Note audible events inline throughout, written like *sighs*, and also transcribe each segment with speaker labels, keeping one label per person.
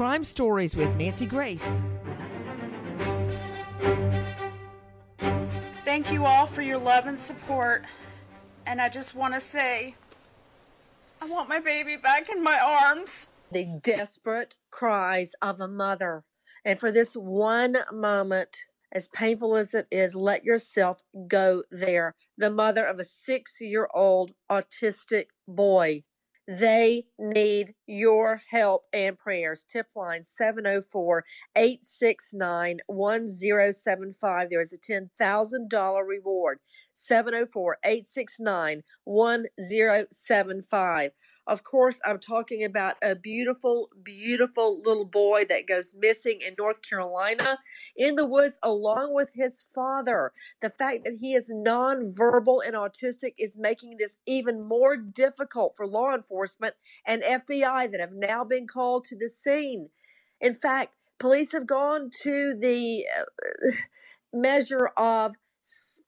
Speaker 1: Crime Stories with Nancy Grace.
Speaker 2: Thank you all for your love and support. And I just want to say, I want my baby back in my arms.
Speaker 3: The desperate cries of a mother. And for this one moment, as painful as it is, let yourself go there. The mother of a six year old autistic boy. They need your help and prayers. Tip line 704 869 1075. There is a $10,000 reward. 704 869 1075. Of course, I'm talking about a beautiful, beautiful little boy that goes missing in North Carolina in the woods along with his father. The fact that he is nonverbal and autistic is making this even more difficult for law enforcement and FBI that have now been called to the scene. In fact, police have gone to the uh, measure of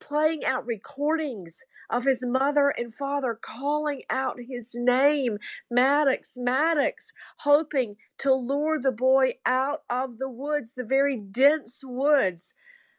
Speaker 3: playing out recordings of his mother and father calling out his name, Maddox, Maddox, hoping to lure the boy out of the woods, the very dense woods.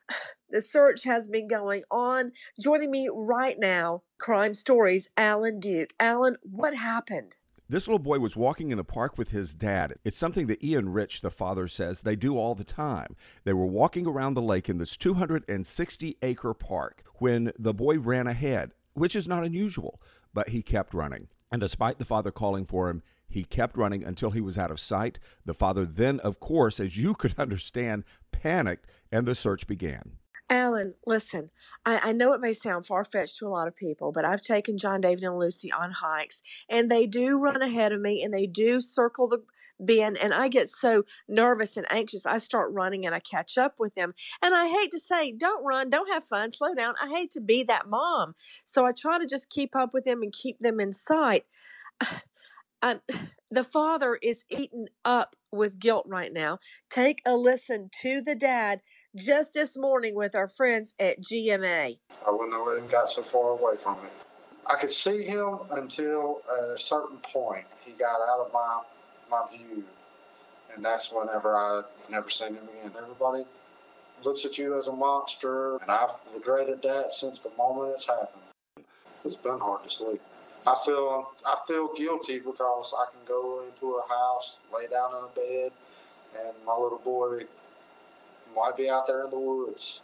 Speaker 3: *sighs* The search has been going on. Joining me right now, Crime Stories, Alan Duke. Alan, what happened?
Speaker 4: This little boy was walking in the park with his dad. It's something that Ian Ritch, the father, says they do all the time. They were walking around the lake in this 260 acre park when the boy ran ahead, which is not unusual, but he kept running. And despite the father calling for him, he kept running until he was out of sight. The father then, of course, as you could *laughs* understand, panicked and the search began.
Speaker 3: Alan, listen, I, I know it may sound far fetched to a lot of people, but I've taken John David and Lucy on hikes, and they do run ahead of me and they do circle the bend, and I get so nervous and anxious. I start running and I catch up with them. And I hate to say, don't run, don't have fun, slow down. I hate to be that mom. So I try to just keep up with them and keep them in sight. *sighs* Um, *sighs* the father is eaten up with guilt right now. Take a listen to the dad just this morning with our friends at GMA.
Speaker 5: I wouldn't have let him got so far away from me. I could see him until at a certain point he got out of my my view, And that's whenever I never seen him again. Everybody looks at you as a monster, and I've regretted that since the moment it's happened. It's been hard to sleep. I feel I feel guilty because I can go into a house, lay down in a bed, and my little boy might be out there in the woods.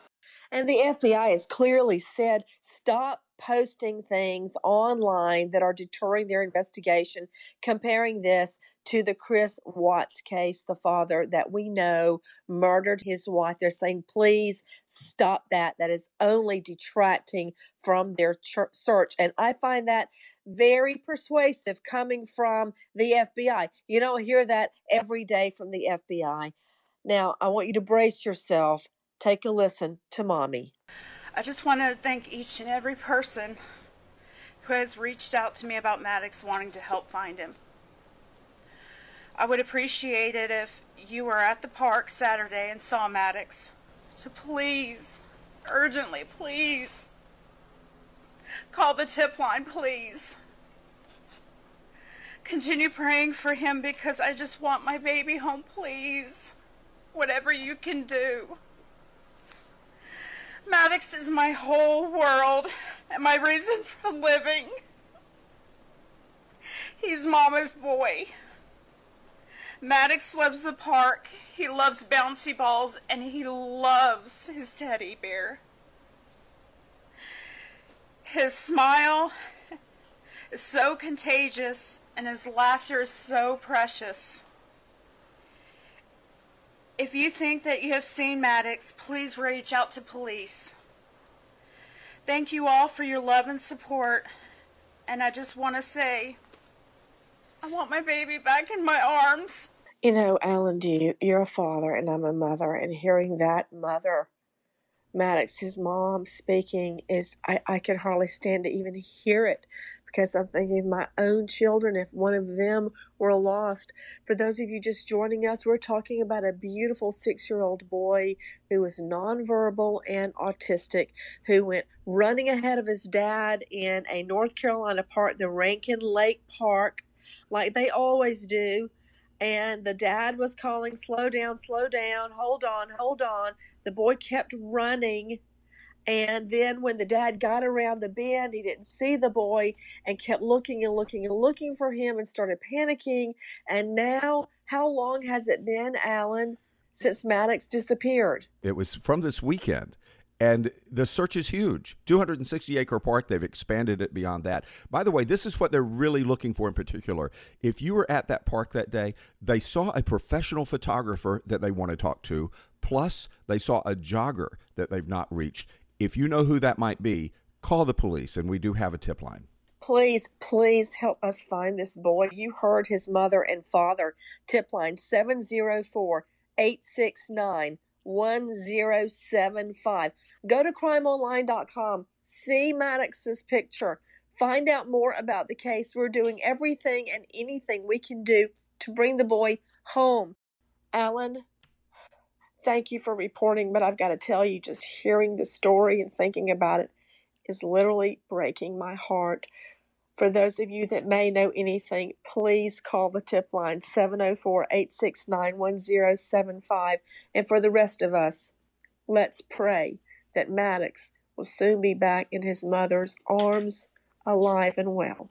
Speaker 3: And the FBI has clearly said stop posting things online that are deterring their investigation, comparing this to the Chris Watts case, the father that we know murdered his wife. They're saying, please stop that. That is only detracting from their ch- search. And I find that very persuasive coming from the FBI. You don't hear that every day from the FBI. Now, I want you to brace yourself. Take a listen to mommy.
Speaker 2: I just want to thank each and every person who has reached out to me about Maddox wanting to help find him. I would appreciate it if you were at the park Saturday and saw Maddox. So please, urgently, please, call the tip line, please. Continue praying for him because I just want my baby home, please. Whatever you can do. Maddox is my whole world and my reason for living. He's Mama's boy. Maddox loves the park, he loves bouncy balls, and he loves his teddy bear. His smile is so contagious, and his laughter is so precious. If you think that you have seen Maddox, please reach out to police. Thank you all for your love and support. And I just want to say, I want my baby back in my arms.
Speaker 3: You know, Alan, you, you're a father and I'm a mother, and hearing that mother, Maddox, his mom, speaking is, I, I can hardly stand to even hear it because I'm thinking of my own children, if one of them were lost. For those of you just joining us, we're talking about a beautiful six year old boy who was nonverbal and autistic, who went running ahead of his dad in a North Carolina park, the Rankin Lake Park, like they always do. And the dad was calling, slow down, slow down, hold on, hold on. The boy kept running and then when the dad got around the bend, he didn't see the boy and kept looking and looking and looking for him and started panicking. And now, how long has it been, Alan, since Maddox disappeared?
Speaker 4: It was from this weekend. And the search is huge 260 acre park. They've expanded it beyond that. By the way, this is what they're really looking for in particular. If you were at that park that day, they saw a professional photographer that they want to talk to, plus, they saw a jogger that they've not reached. If you know who that might be, call the police, and we do have a tip line.
Speaker 3: Please, please help us find this boy. You heard his mother and father. Tip line 704 869 1075. Go to crimeonline.com, see Maddox's picture, find out more about the case. We're doing everything and anything we can do to bring the boy home. Alan, thank you for reporting, but I've got to tell you, just hearing the story and thinking about it is literally breaking my heart. For those of you that may know anything, please call the tip line 704 869 1075. And for the rest of us, let's pray that Maddox will soon be back in his mother's arms, alive and well.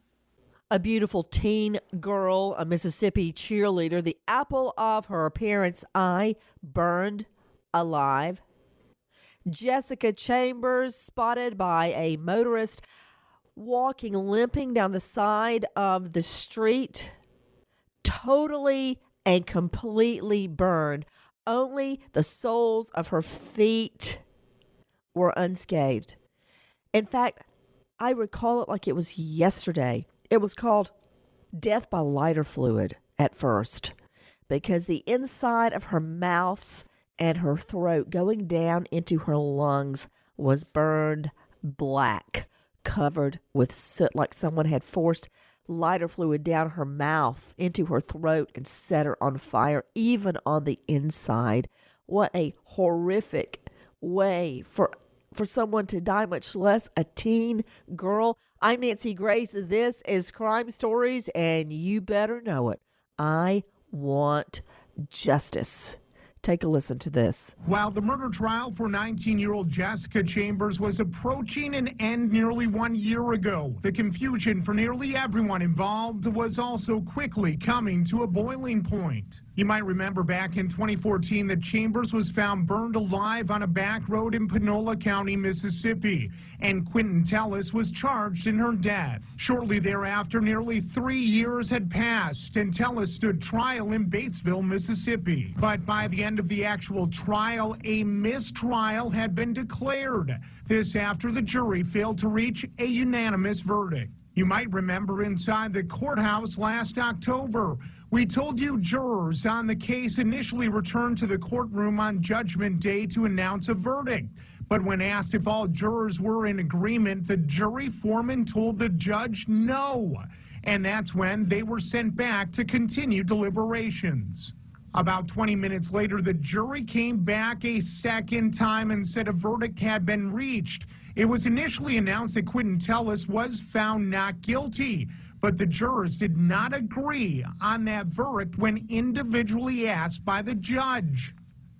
Speaker 6: A beautiful teen girl, a Mississippi cheerleader, the apple of her parents' eye, burned alive. Jessica Chambers spotted by a motorist walking limping down the side of the street, totally and completely burned. Only the soles of her feet were unscathed. In fact, I recall it like it was yesterday. It was called death by lighter fluid at first because the inside of her mouth and her throat going down into her lungs was burned black, covered with soot, like someone had forced lighter fluid down her mouth into her throat and set her on fire, even on the inside. What a horrific way for for someone to die, much less a teen girl. I'm Nancy Grace. This is Crime Stories, and you better know it. I want justice. Take a listen to this.
Speaker 7: While the murder trial for 19 year old Jessica Chambers was approaching an end nearly one year ago, the confusion for nearly everyone involved was also quickly coming to a boiling point. You might remember back in 2014 that Chambers was found burned alive on a back road in Panola County, Mississippi, and Quinton Tellis was charged in her death. Shortly thereafter, nearly three years had passed, and Tellis stood trial in Batesville, Mississippi. But by the end of the actual trial, a mistrial had been declared. This after the jury failed to reach a unanimous verdict. You might remember inside the courthouse last October. We told you jurors on the case initially returned to the courtroom on Judgment Day to announce a verdict. But when asked if all jurors were in agreement, the jury foreman told the judge no. And that's when they were sent back to continue deliberations. About 20 minutes later, the jury came back a second time and said a verdict had been reached. It was initially announced that Quinton Tellis was found not guilty. But the jurors did not agree on that verdict when individually asked by the judge.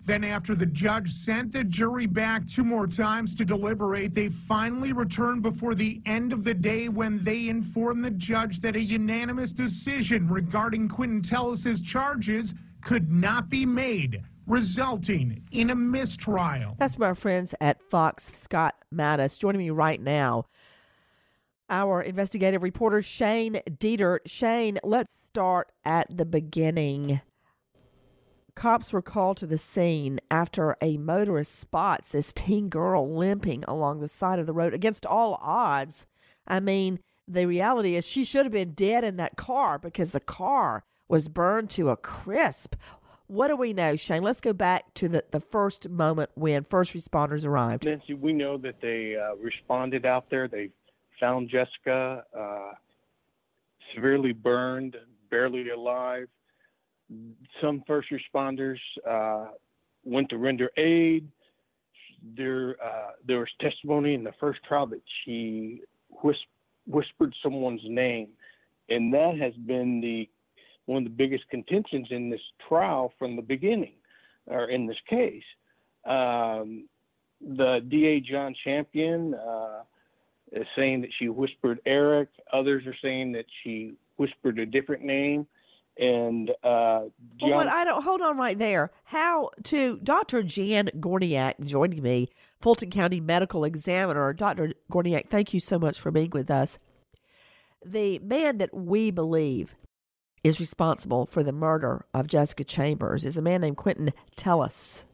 Speaker 7: Then, after the judge sent the jury back two more times to deliberate, they finally returned before the end of the day when they informed the judge that a unanimous decision regarding Tellis's charges could not be made, resulting in a mistrial.
Speaker 6: That's my friends at Fox, Scott Mattis, joining me right now our investigative reporter Shane Dieterich. Shane, let's start at the beginning. Cops were called to the scene after a motorist spots this teen girl limping along the side of the road against all odds. I mean, the reality is she should have been dead in that car because the car was burned to a crisp. What do we know, Shane? Let's go back to the, the first moment when first responders arrived.
Speaker 8: Nancy, we know that they uh, responded out there. They found Jessica uh, severely burned, barely alive. Some first responders uh, went to render aid. There, uh, there was testimony in the first trial that she whis- whispered someone's name, and that has been the one of the biggest contentions in this trial from the beginning, or in this case. Um, the DA John Champion uh, is saying that she whispered Eric. Others are saying that she whispered a different name. And uh,
Speaker 6: John- well, I don't hold on right there. How to Dr. Jan Gorniak joining me, Fulton County Medical Examiner. Dr. Gorniak, thank you so much for being with us. The man that we believe is responsible for the murder of Jessica Chambers is a man named Quinton Tellis.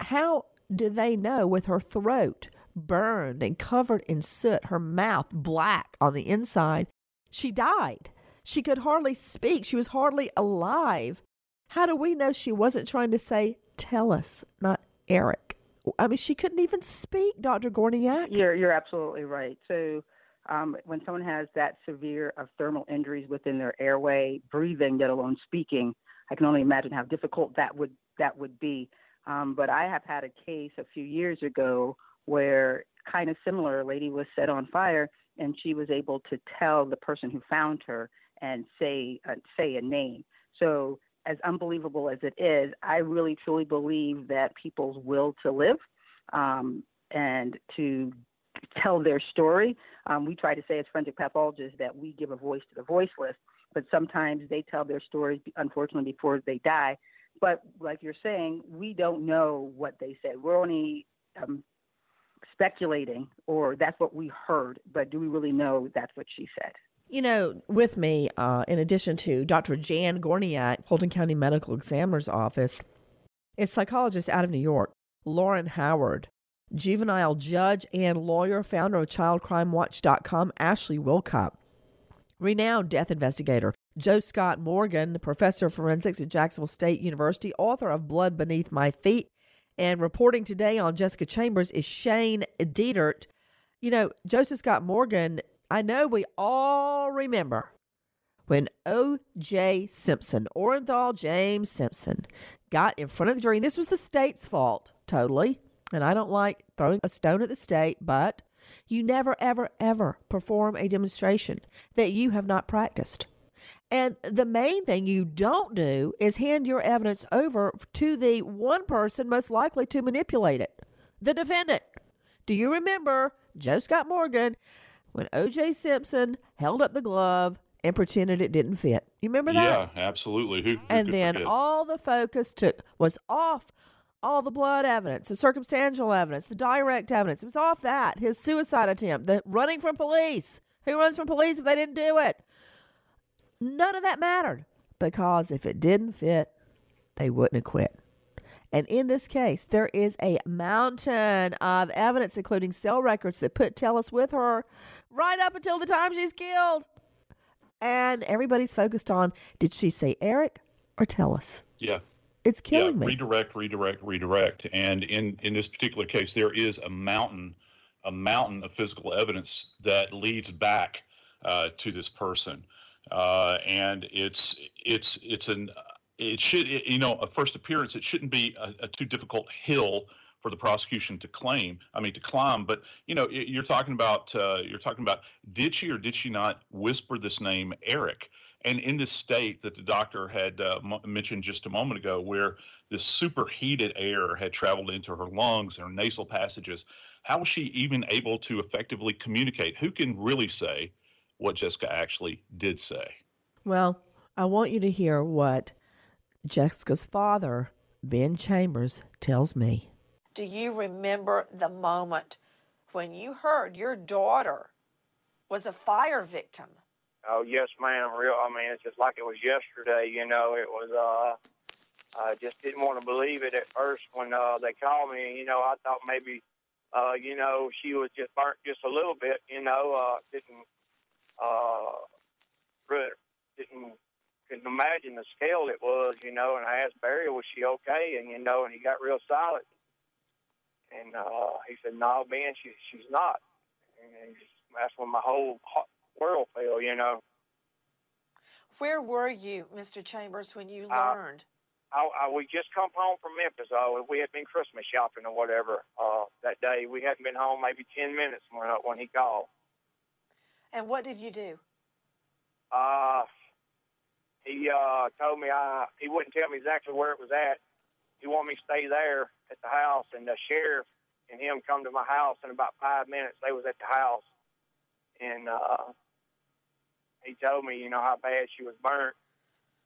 Speaker 6: How do they know with her throat burned and covered in soot, her mouth black on the inside. She died. She could hardly speak. She was hardly alive. How do we know she wasn't trying to say, tell us, not Eric? I mean, she couldn't even speak, Dr. Gorniak.
Speaker 9: You're, you're absolutely right. So, um, when someone has that severe of thermal injuries within their airway, breathing, let alone speaking, I can only imagine how difficult that would that would be. Um, but I have had a case a few years ago where kind of similar, a lady was set on fire and she was able to tell the person who found her and say uh, say a name. So as unbelievable as it is, I really truly believe that people's will to live um, and to tell their story. Um, we try to say as forensic pathologists that we give a voice to the voiceless, but sometimes they tell their stories, unfortunately, before they die. But like you're saying, we don't know what they said. We're only um, speculating or that's what we heard, but do we really know that's what she said?
Speaker 6: You know, with me, uh, in addition to Dr. Jan Gorniak, Fulton County Medical Examiner's Office, is psychologist out of New York, Lauren Howard, juvenile judge and lawyer, founder of ChildCrimeWatch.com, Ashley Willcott, renowned death investigator, Joe Scott Morgan, professor of forensics at Jacksonville State University, author of Blood Beneath My Feet, and reporting today on Jessica Chambers is Shane Dieterich. You know, Joseph Scott Morgan, I know we all remember when O.J. Simpson, Orenthal James Simpson, got in front of the jury. And this was the state's fault, totally. And I don't like throwing a stone at the state, but you never, ever, ever perform a demonstration that you have not practiced. And the main thing you don't do is hand your evidence over to the one person most likely to manipulate it the defendant. Do you remember Joe Scott Morgan when O.J. Simpson held up the glove and pretended it didn't fit? You remember that?
Speaker 10: Yeah, absolutely. Who, who
Speaker 6: and then
Speaker 10: forget?
Speaker 6: all the focus took was off all the blood evidence, the circumstantial evidence, the direct evidence. It was off that. His suicide attempt, the running from police. Who runs from police if they didn't do it? None of that mattered because if it didn't fit, they wouldn't have quit. And in this case, there is a mountain of evidence, including cell records that put Tellis with her right up until the time she's killed. And everybody's focused on did she say Eric or Tellis?
Speaker 10: Yeah.
Speaker 6: It's killing
Speaker 10: yeah,
Speaker 6: me.
Speaker 10: Redirect, redirect, redirect. And in in this particular case, there is a mountain, a mountain of physical evidence that leads back uh, to this person, uh, and it's it's it's an it should you know a first appearance. It shouldn't be a, a too difficult hill for the prosecution to claim. I mean to climb. But you know you're talking about uh, you're talking about did she or did she not whisper this name Eric? And in this state that the doctor had uh, mentioned just a moment ago, where this superheated air had traveled into her lungs and her nasal passages, how was she even able to effectively communicate? Who can really say what Jessica actually did say?
Speaker 6: Well, I want you to hear what Jessica's father, Ben Chambers, tells me.
Speaker 11: Do you remember the moment when you heard your daughter was a fire victim?
Speaker 12: Oh yes, ma'am. Real. I mean, it's just like it was yesterday. You know, it was. uh I just didn't want to believe it at first when uh they called me. You know, I thought maybe, uh, you know, she was just burnt just a little bit. You know, uh, didn't, uh, really didn't couldn't imagine the scale it was. You know, and I asked Barry, was she okay? And you know, and he got real silent. And uh, he said, "No, man, she she's not." And that's when my whole world fell. You know.
Speaker 11: Where were you, Mr. Chambers, when you learned?
Speaker 12: I, I we just come home from Memphis. Uh, we had been Christmas shopping or whatever uh, that day. We hadn't been home maybe ten minutes when when he called.
Speaker 11: And what did you do?
Speaker 12: Uh, he uh, told me I he wouldn't tell me exactly where it was at. He wanted me to stay there at the house, and the sheriff and him come to my house in about five minutes. They was at the house, and uh, he told me, you know, how bad she was burnt,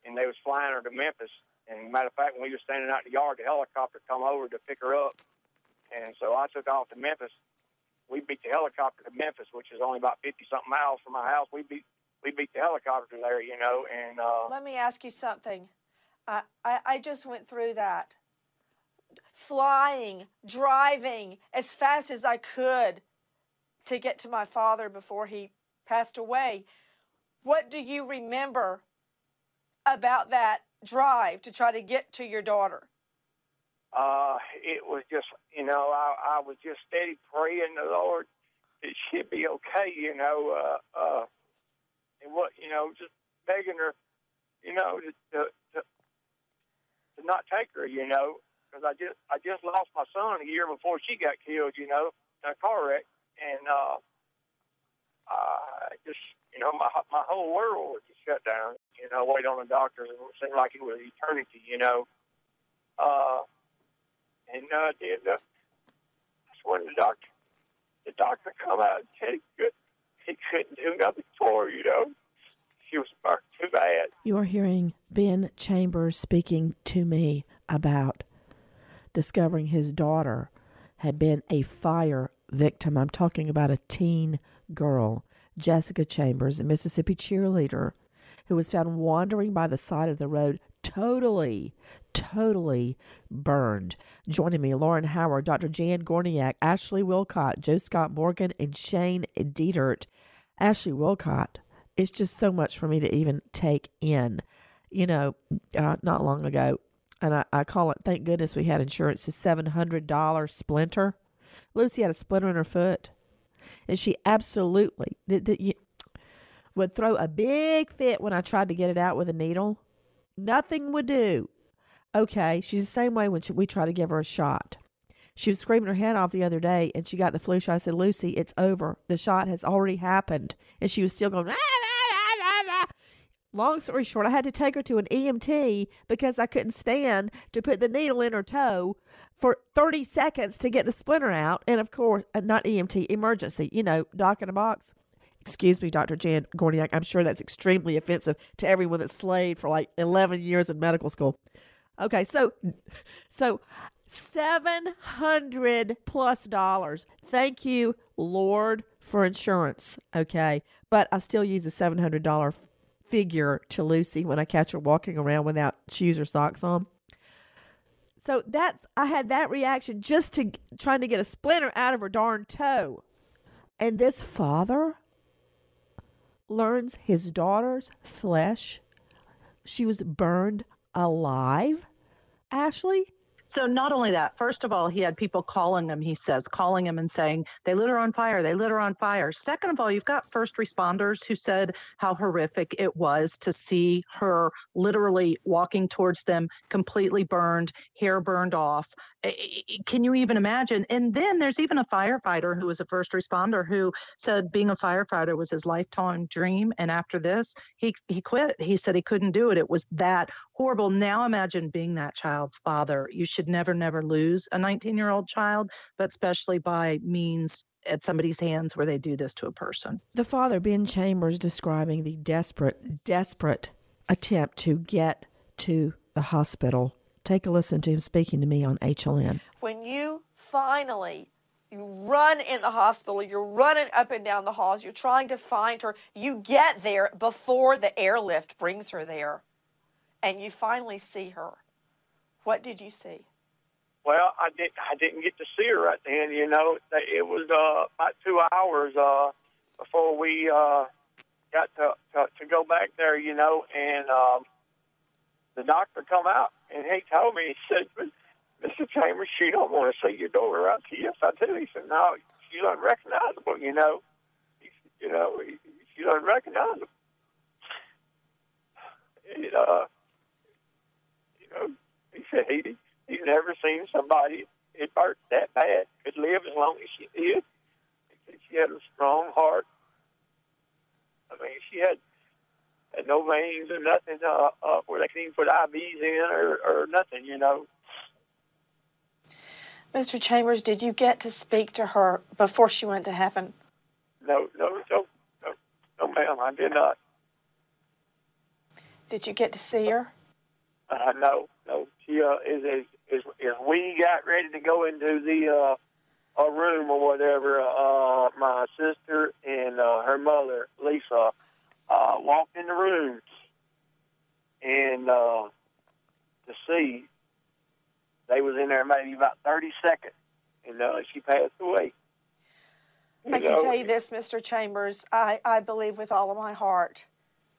Speaker 12: and they was flying her to Memphis. And matter of fact, when we were standing out in the yard, the helicopter come over to pick her up, and so I took off to Memphis. We beat the helicopter to Memphis, which is only about fifty something miles from my house. We beat we beat the helicopter there, you know, and uh,
Speaker 11: Let me ask you something. I, I, I just went through that. Flying, driving as fast as I could to get to my father before he passed away. What do you remember about that drive to try to get to your daughter?
Speaker 12: Uh, it was just, you know, I, I was just steady praying the Lord that she'd be okay, you know, uh, uh, and what, you know, just begging her, you know, to, to, to, to not take her, you know, because I just, I just lost my son a year before she got killed, you know, in a car wreck, and uh, I just, you know, my my whole world was just shut down. You know, wait on the doctors, it seemed like it was eternity, you know. Uh, and uh, then uh, that's when the doctor, the doctor come out and said he, could, he couldn't do nothing for you know. She was burnt too bad.
Speaker 6: You are hearing Ben Chambers speaking to me about discovering his daughter had been a fire victim. I'm talking about a teen girl, Jessica Chambers, a Mississippi cheerleader, who was found wandering by the side of the road, totally, totally burned. Joining me, Lauren Howard, Dr. Jan Gorniak, Ashley Willcott, Joe Scott Morgan, and Shane Dieterich. Ashley Willcott, it's just so much for me to even take in. You know, uh, not long ago, and I, I call it, thank goodness we had insurance, a $700 splinter. Lucy had a splinter in her foot, and she absolutely the, you, would throw a big fit when I tried to get it out with a needle. Nothing would do. Okay, she's the same way when she, we try to give her a shot. She was screaming her head off the other day, and she got the flu shot. I said, Lucy, it's over. The shot has already happened. And she was still going, "Ah, ah, ah, ah, ah." long story short, I had to take her to an EMT because I couldn't stand to put the needle in her toe for 30 seconds to get the splinter out. And of course, uh, not EMT, emergency, you know, doc in a box. Excuse me, Dr. Jan Gorniak. I'm sure that's extremely offensive to everyone that's slaved for like 11 years in medical school. Okay, so, so 700 plus dollars. Thank you, Lord, for insurance. Okay, but I still use a $700 figure to Lucy when I catch her walking around without shoes or socks on. So that's I had that reaction just to trying to get a splinter out of her darn toe. And this father learns his daughter's flesh she was burned alive. Ashley,
Speaker 13: so not only that, first of all, he had people calling him, he says, calling him and saying, they lit her on fire, they lit her on fire. Second of all, you've got first responders who said how horrific it was to see her literally walking towards them, completely burned, hair burned off. Can you even imagine? And then there's even a firefighter who was a first responder who said being a firefighter was his lifetime dream. And after this, he, he quit. He said he couldn't do it. It was that horrible. Now imagine being that child's father. You should never, never lose a 19 year old child, but especially by means at somebody's hands where they do this to a person.
Speaker 6: The father, Ben Chambers, describing the desperate, desperate attempt to get to the hospital. Take a listen to him speaking to me on HLN.
Speaker 11: When you finally you run in the hospital, you're running up and down the halls, you're trying to find her, you get there before the airlift brings her there and you finally see her. What did you see?
Speaker 12: Well, I didn't. I didn't get to see her right then. You know, it was uh, about two hours uh, before we uh, got to, to to go back there. You know, and um, the doctor come out and he told me. He said, "Mr. Chambers, she don't want to see your daughter." Right? Yes, I do. He said, "No, she's unrecognizable." You know, he, you know, she's unrecognizable. And, uh, he said he he's never seen somebody it hurt that bad could live as long as she did. She had a strong heart. I mean, she had had no veins or nothing uh, uh, where they can even put IVs in or, or nothing, you know.
Speaker 11: Mr. Chambers, did you get to speak to her before she went to heaven?
Speaker 12: No, no, no, no, no, ma'am, I did not.
Speaker 11: Did you get to see her?
Speaker 12: Uh, no, no. She uh, is, is is is we got ready to go into the uh, a room or whatever. Uh, my sister and uh, her mother, Lisa, uh, walked in the room and uh, to see they was in there maybe about thirty seconds, and uh, she passed away.
Speaker 11: You I can know? tell you this, Mr. Chambers. I, I believe with all of my heart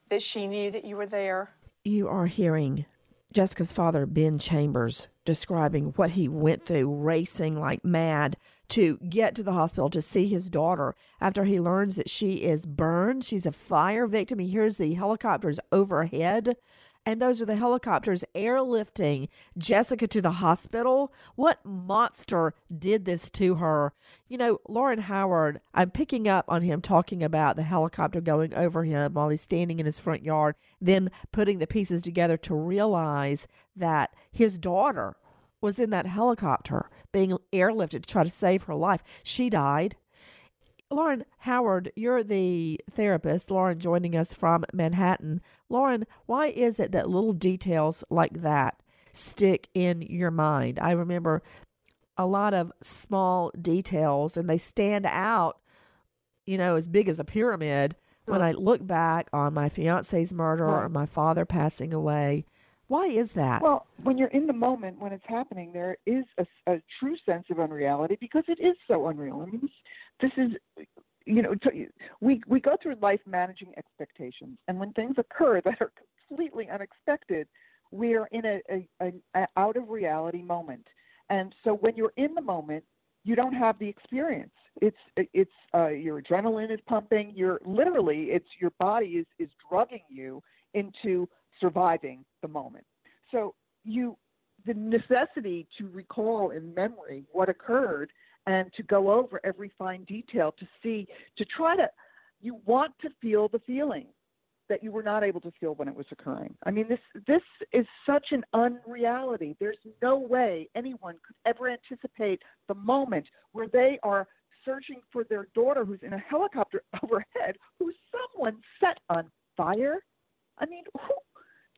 Speaker 11: that she knew that you were there.
Speaker 6: You are hearing Jessica's father, Ben Chambers, describing what he went through, racing like mad to get to the hospital to see his daughter after he learns that she is burned. She's a fire victim. He hears the helicopters overhead and those are the helicopters airlifting Jessica to the hospital. What monster did this to her? You know, Lauren Howard, I'm picking up on him talking about the helicopter going over him while he's standing in his front yard, then putting the pieces together to realize that his daughter was in that helicopter being airlifted to try to save her life. She died. Lauren Howard, you're the therapist. Lauren joining us from Manhattan. Lauren, why is it that little details like that stick in your mind? I remember a lot of small details and they stand out, you know, as big as a pyramid when mm. I look back on my fiance's murder or mm. my father passing away. Why is that?
Speaker 14: Well, when you're in the moment when it's happening, there is a, a true sense of unreality because it is so unreal. I mean, this, this is you know we we go through life managing expectations. And when things occur that are completely unexpected we're in a, a, a, a out of reality moment. And so when you're in the moment you don't have the experience. It's it's uh, your adrenaline is pumping. You're literally it's your body is is drugging you into surviving the moment. So you the necessity to recall in memory what occurred and to go over every fine detail to see, to try to, you want to feel the feeling. that you were not able to feel when it was occurring. I mean, this this is such an unreality. There's no way anyone could ever anticipate the moment where they are searching for their daughter who's in a helicopter *laughs* overhead, who someone set on fire. I mean, who,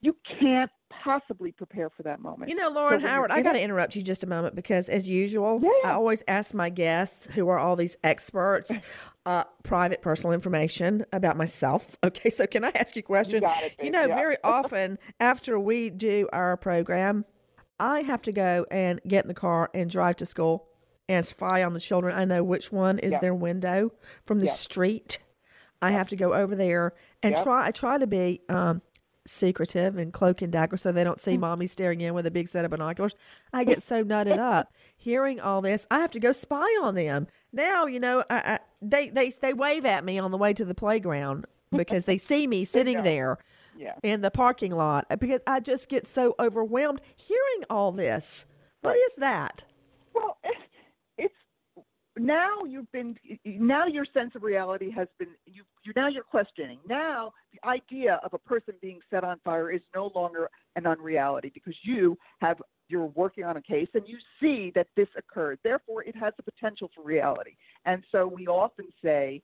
Speaker 14: you can't possibly prepare for that moment.
Speaker 6: You know, Lauren
Speaker 14: So
Speaker 6: Howard, I got to interrupt you just a moment because, as usual, I always ask my guests, who are all these experts, *laughs* uh, private personal information about myself. *laughs* Okay, so can I ask you a question?
Speaker 14: got it,
Speaker 6: you know,
Speaker 14: yeah.
Speaker 6: very *laughs* often after we do our program, I have to go and get in the car and drive to school and spy on the children. I know which one is
Speaker 14: Yeah.
Speaker 6: their window from the
Speaker 14: Yeah.
Speaker 6: street. I have to go over there and
Speaker 14: Yep.
Speaker 6: try. I try to be um, secretive and cloak and dagger so they don't see hmm. mommy staring in with a big set of binoculars. I *laughs* get so nutted up hearing all this. I have to go spy on them. Now, you know, I, I, they, they, they wave at me on the way to the playground because they see me *laughs* sitting there
Speaker 14: Yeah.
Speaker 6: in the parking lot because I just get so overwhelmed hearing all this. What is that?
Speaker 14: Now you've been now your sense of reality has been you you now you're questioning. Now the idea of a person being set on fire is no longer an unreality because you have you're working on a case and you see that this occurred. Therefore, it has the potential for reality. And so we often say,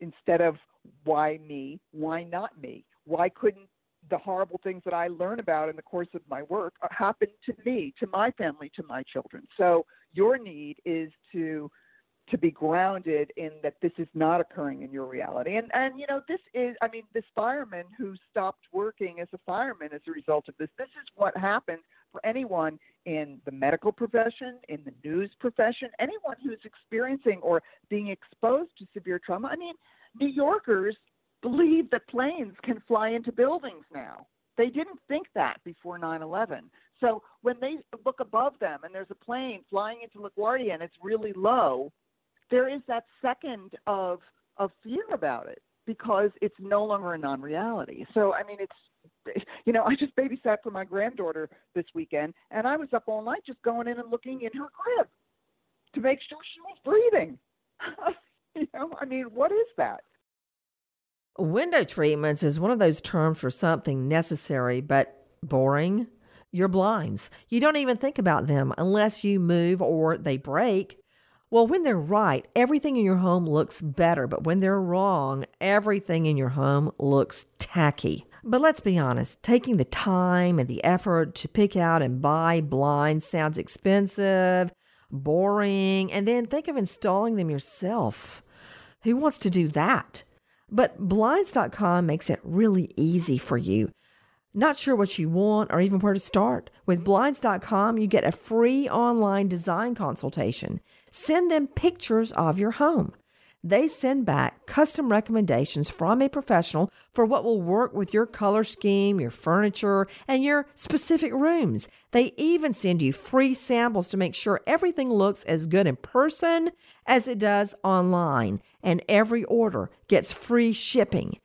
Speaker 14: instead of why me, why not me? Why couldn't the horrible things that I learn about in the course of my work happen to me, to my family, to my children? So your need is to to be grounded in that this is not occurring in your reality. And and you know, this is I mean, this fireman who stopped working as a fireman as a result of this, this is what happens for anyone in the medical profession, in the news profession, anyone who's experiencing or being exposed to severe trauma. I mean, New Yorkers believe that planes can fly into buildings now. They didn't think that before 9 11. So when they look above them and there's a plane flying into LaGuardia and it's really low, there is that second of, of fear about it because it's no longer a non reality. So, I mean, it's, *laughs* you know, I just babysat for my granddaughter this weekend and I was up all night just going in and looking in her crib to make sure she was breathing. *laughs* you know, I mean, what is that?
Speaker 6: Window treatments is one of those terms for something necessary but boring. Your blinds. You don't even think about them unless you move or they break. Well, when they're right, everything in your home looks better, but when they're wrong, everything in your home looks tacky. But let's be honest, taking the time and the effort to pick out and buy blinds sounds expensive, boring, and then think of installing them yourself. Who wants to do that? But Blinds.com makes it really easy for you. Not sure what you want or even where to start? With Blinds.com, you get a free online design consultation. Send them pictures of your home. They send back custom recommendations from a professional for what will work with your color scheme, your furniture, and your specific rooms. They even send you free samples to make sure everything looks as good in person as it does online, and every order gets free shipping.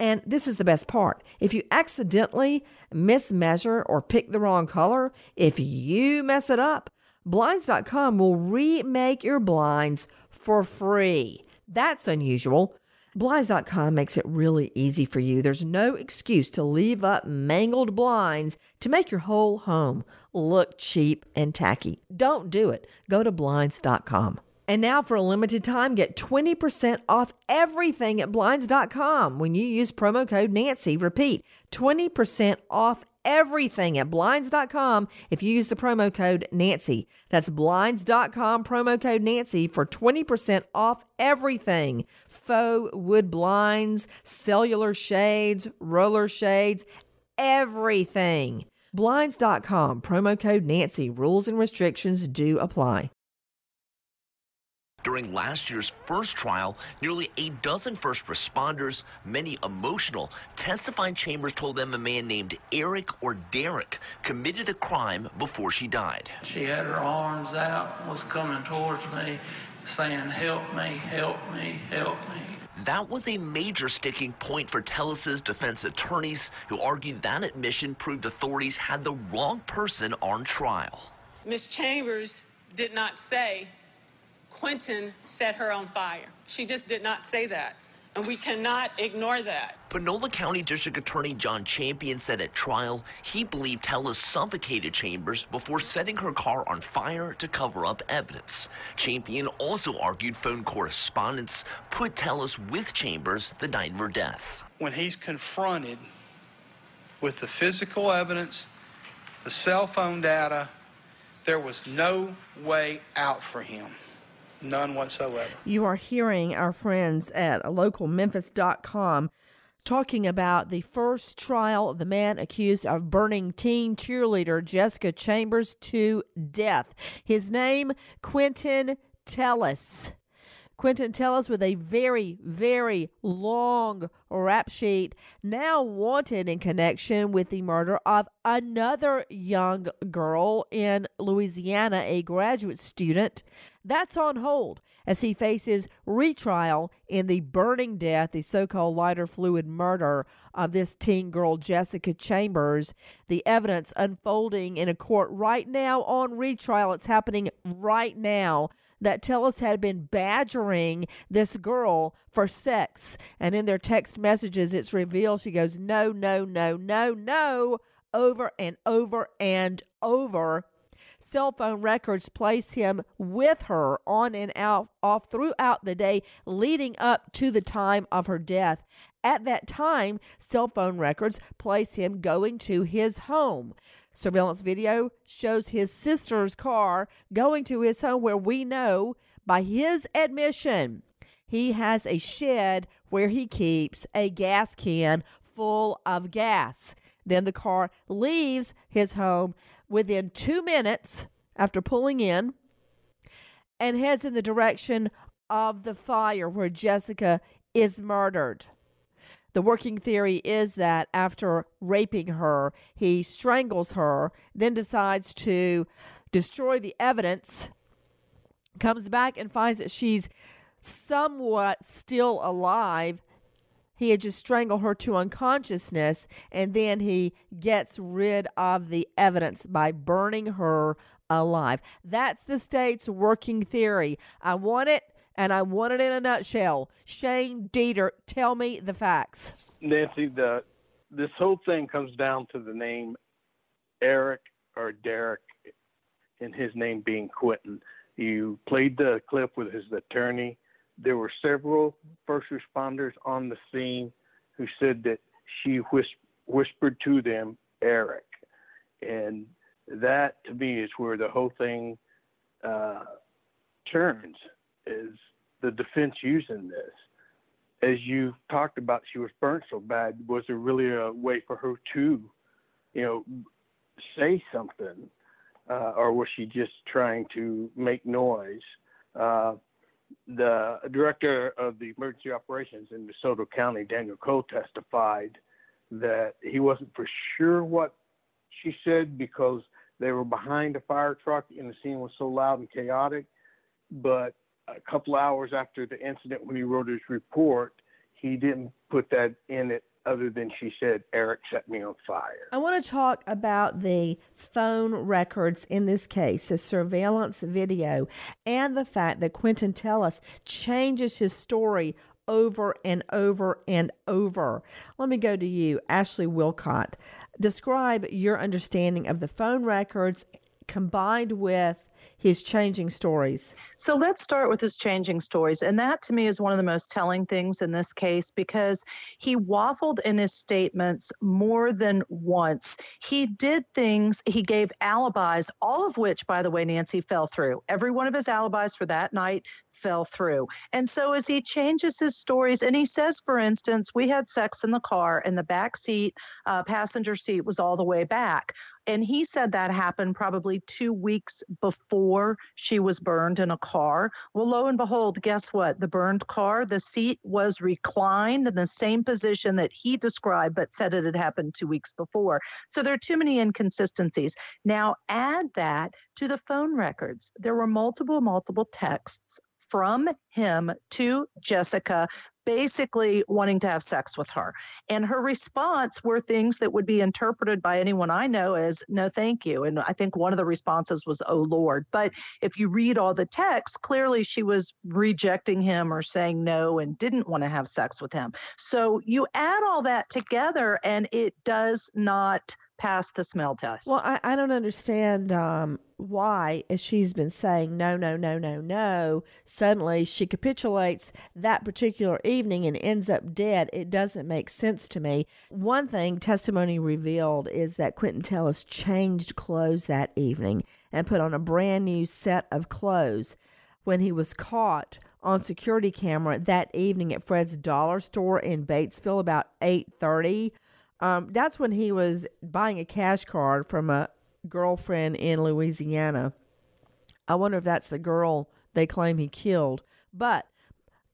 Speaker 6: And this is the best part. If you accidentally mismeasure or pick the wrong color, if you mess it up, Blinds.com will remake your blinds for free. That's unusual. Blinds.com makes it really easy for you. There's no excuse to leave up mangled blinds to make your whole home look cheap and tacky. Don't do it. Go to Blinds.com. And now, for a limited time, get 20% off everything at Blinds.com when you use promo code Nancy. Repeat 20% off everything at Blinds.com if you use the promo code Nancy. That's Blinds.com promo code Nancy for 20% off everything faux wood blinds, cellular shades, roller shades, everything. Blinds.com promo code Nancy. Rules and restrictions do apply.
Speaker 15: During last year's first trial, nearly a dozen first responders, many emotional, testifying chambers told them a man named Eric or Derek committed the crime before she died.
Speaker 16: She had her arms out, was coming towards me, saying, Help me, help me, help me.
Speaker 15: That was a major sticking point for Tellis's defense attorneys, who argued that admission proved authorities had the wrong person on trial.
Speaker 17: Miss Chambers did not say Quinton set her on fire. She just did not say that. And we cannot ignore that.
Speaker 15: Panola County District Attorney John Champion said at trial he believed Tellis suffocated Chambers before setting her car on fire to cover up evidence. Champion also argued phone correspondence put Tellis with Chambers the night of her death.
Speaker 18: When he's confronted with the physical evidence, the cell phone data, there was no way out for him. None whatsoever.
Speaker 6: You are hearing our friends at localmemphis.com talking about the first trial of the man accused of burning teen cheerleader Jessica Chambers to death. His name, Quinton Tellis. Quinton Tellis with a very, very long rap sheet, now wanted in connection with the murder of another young girl in Louisiana, a graduate student. That's on hold as he faces retrial in the burning death, the so called lighter fluid murder of this teen girl, Jessica Chambers. The evidence unfolding in a court right now on retrial. It's happening right now that Tellis had been badgering this girl for sex. And in their text messages, it's revealed she goes, no, no, no, no, no, over and over and over. Cell phone records place him with her on and out, off throughout the day leading up to the time of her death. At that time, cell phone records place him going to his home. Surveillance video shows his sister's car going to his home, where we know by his admission he has a shed where he keeps a gas can full of gas. Then the car leaves his home within two minutes after pulling in and heads in the direction of the fire where Jessica is murdered. The working theory is that after raping her, he strangles her, then decides to destroy the evidence, comes back and finds that she's somewhat still alive. He had just strangled her to unconsciousness, and then he gets rid of the evidence by burning her alive. That's the state's working theory. I want it and I want it in a nutshell. Shane Dieter, tell me the facts.
Speaker 8: Nancy, the this whole thing comes down to the name Eric or Derek, and his name being Quinton. You played the clip with his attorney. There were several first responders on the scene who said that she whis- whispered to them Eric, and that to me is where the whole thing uh, turns is the defense using this. As you talked about, she was burnt so bad. Was there really a way for her to, you know, say something, uh, or was she just trying to make noise? Uh, the director of the emergency operations in DeSoto County, Daniel Cole, testified that he wasn't for sure what she said because they were behind a fire truck and the scene was so loud and chaotic. But a couple hours after the incident when he wrote his report, he didn't put that in it other than she said, Eric set me on fire.
Speaker 6: I want to talk about the phone records in this case, the surveillance video, and the fact that Quinton Tellis changes his story over and over and over. Let me go to you, Ashley Willcott. Describe your understanding of the phone records combined with his changing stories.
Speaker 13: So let's start with his changing stories. And that to me is one of the most telling things in this case because he waffled in his statements more than once. He did things, he gave alibis, all of which, by the way, Nancy fell through. Every one of his alibis for that night fell through. And so as he changes his stories, and he says, for instance, we had sex in the car and the back seat, uh, passenger seat was all the way back. And he said that happened probably two weeks before she was burned in a car. Well, lo and behold, guess what? The burned car, the seat was reclined in the same position that he described, but said it had happened two weeks before. So there are too many inconsistencies. Now add that to the phone records. There were multiple, multiple texts from him to Jessica basically wanting to have sex with her. And her response were things that would be interpreted by anyone I know as no, thank you. And I think one of the responses was, oh Lord. But if you read all the text, clearly she was rejecting him or saying no and didn't want to have sex with him. So you add all that together and it does not pass the smell test.
Speaker 6: Well, I, I don't understand um, why, as she's been saying no, no, no, no, no, suddenly she capitulates that particular evening and ends up dead. It doesn't make sense to me. One thing testimony revealed is that Quinton Tellis changed clothes that evening and put on a brand new set of clothes when he was caught on security camera that evening at Fred's dollar store in Batesville about 8:30 um, that's when he was buying a cash card from a girlfriend in Louisiana. I wonder if that's the girl they claim he killed. But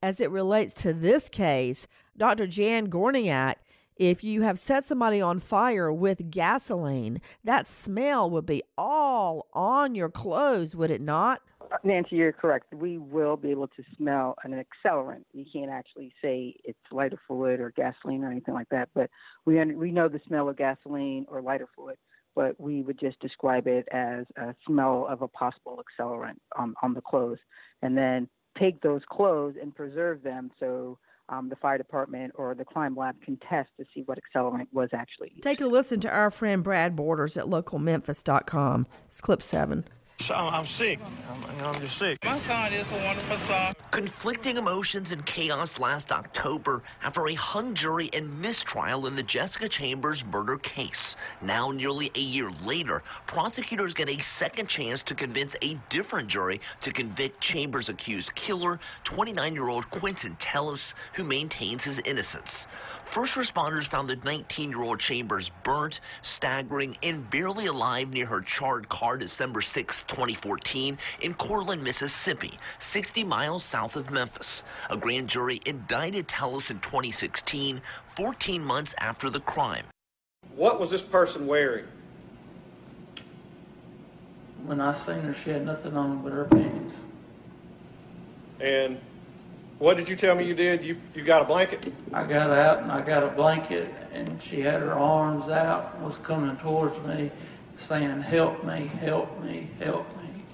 Speaker 6: as it relates to this case, Dr. Jan Gorniak, if you have set somebody on fire with gasoline, that smell would be all on your clothes, would it not?
Speaker 9: Nancy, you're correct. We will be able to smell an accelerant. You can't actually say it's lighter fluid or gasoline or anything like that, but we we know the smell of gasoline or lighter fluid. But we would just describe it as a smell of a possible accelerant on, on the clothes, and then take those clothes and preserve them so um, the fire department or the crime lab can test to see what accelerant was actually used.
Speaker 6: Take a listen to our friend Brad Borders at localmemphis.com. It's clip seven.
Speaker 19: So I'm sick. I'm, I'm just sick.
Speaker 16: My son is a wonderful son.
Speaker 15: Conflicting emotions and chaos last October after a hung jury and mistrial in the Jessica Chambers murder case. Now, nearly a year later, prosecutors get a second chance to convince a different jury to convict Chambers' accused killer, 29 year old Quinton Tellis, who maintains his innocence. First responders found the 19 year old Chambers burnt, staggering, and barely alive near her charred car December 6, 2014, in Courtland, Mississippi, 60 miles south of Memphis. A grand jury indicted Tellis in 2016, 14 months after the crime.
Speaker 19: What was this person wearing?
Speaker 16: When I seen her, she had nothing on but her pants.
Speaker 19: And what did you tell me you did? You you got a blanket?
Speaker 16: I got out and I got a blanket, and she had her arms out, was coming towards me, saying, "Help me, help me, help me."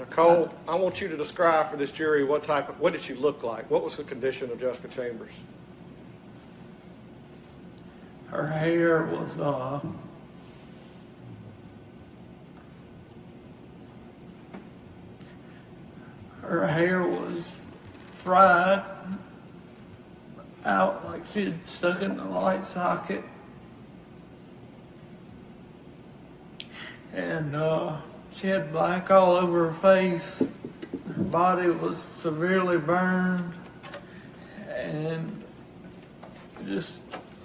Speaker 19: Nicole, I want you to describe for this jury what type of what did she look like? What was the condition of Jessica Chambers?
Speaker 16: Her hair was uh. Her hair was fried out like she had stuck in the light socket. And uh, she had black all over her face. Her body was severely burned. And just